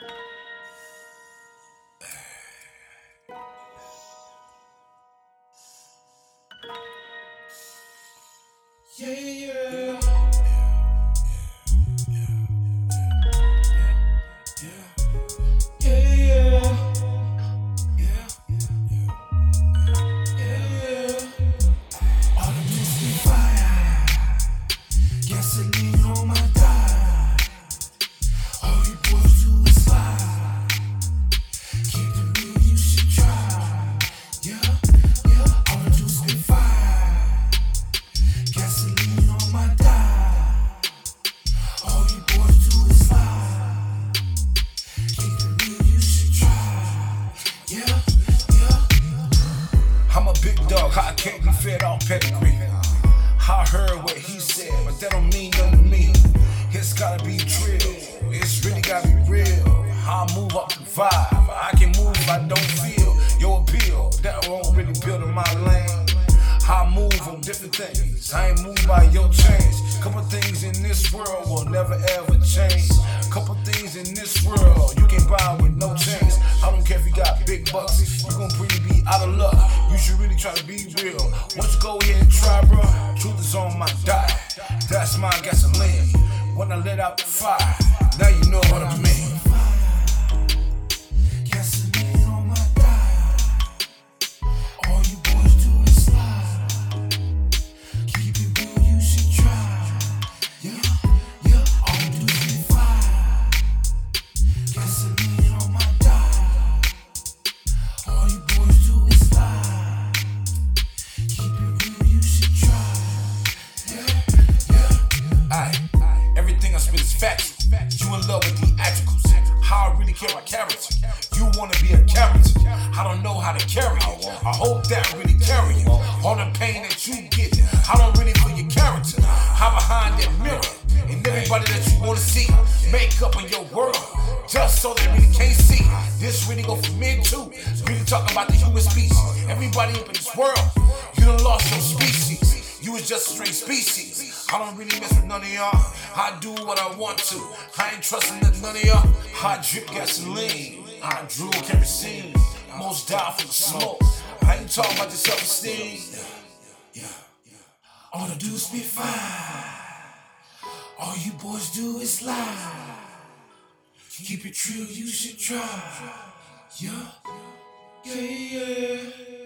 Yeah, yeah. Yeah, I can't be fed on pedigree. I heard what he said, but that don't mean nothing to me. It's gotta be drill, it's really gotta be real. I move up the vibe, I can move if I don't feel your appeal. That won't really build in my lane. I move on different things, I ain't moved by your change. Couple things in this world will never ever change. Couple things in this world you can buy with no change. I don't care if you got big bucks, you gon' really try to be real. Once you go ahead and try, bro, truth is on my diet. That's my gasoline. When I let out the fire, now you know what I mean. You in love with theatricals. How I really care about character. You wanna be a character. I don't know how to carry it. I hope that really carry you. All the pain that you get, I don't really feel your character. How behind that mirror and everybody that you wanna see, make up in your world. Just so they really can't see. This really go for men too. Really talking about the human species. Everybody up in this world, you done lost your species. You was just a strange species. I don't really mess with none of y'all. I do what I want to. I ain't trusting that none of y'all. I drip gasoline. I drool kerosene. Most die for the smoke. I ain't talking about your self-esteem. All the dudes be fine. All you boys do is lie. Keep it true, you should try. Yeah, yeah, yeah.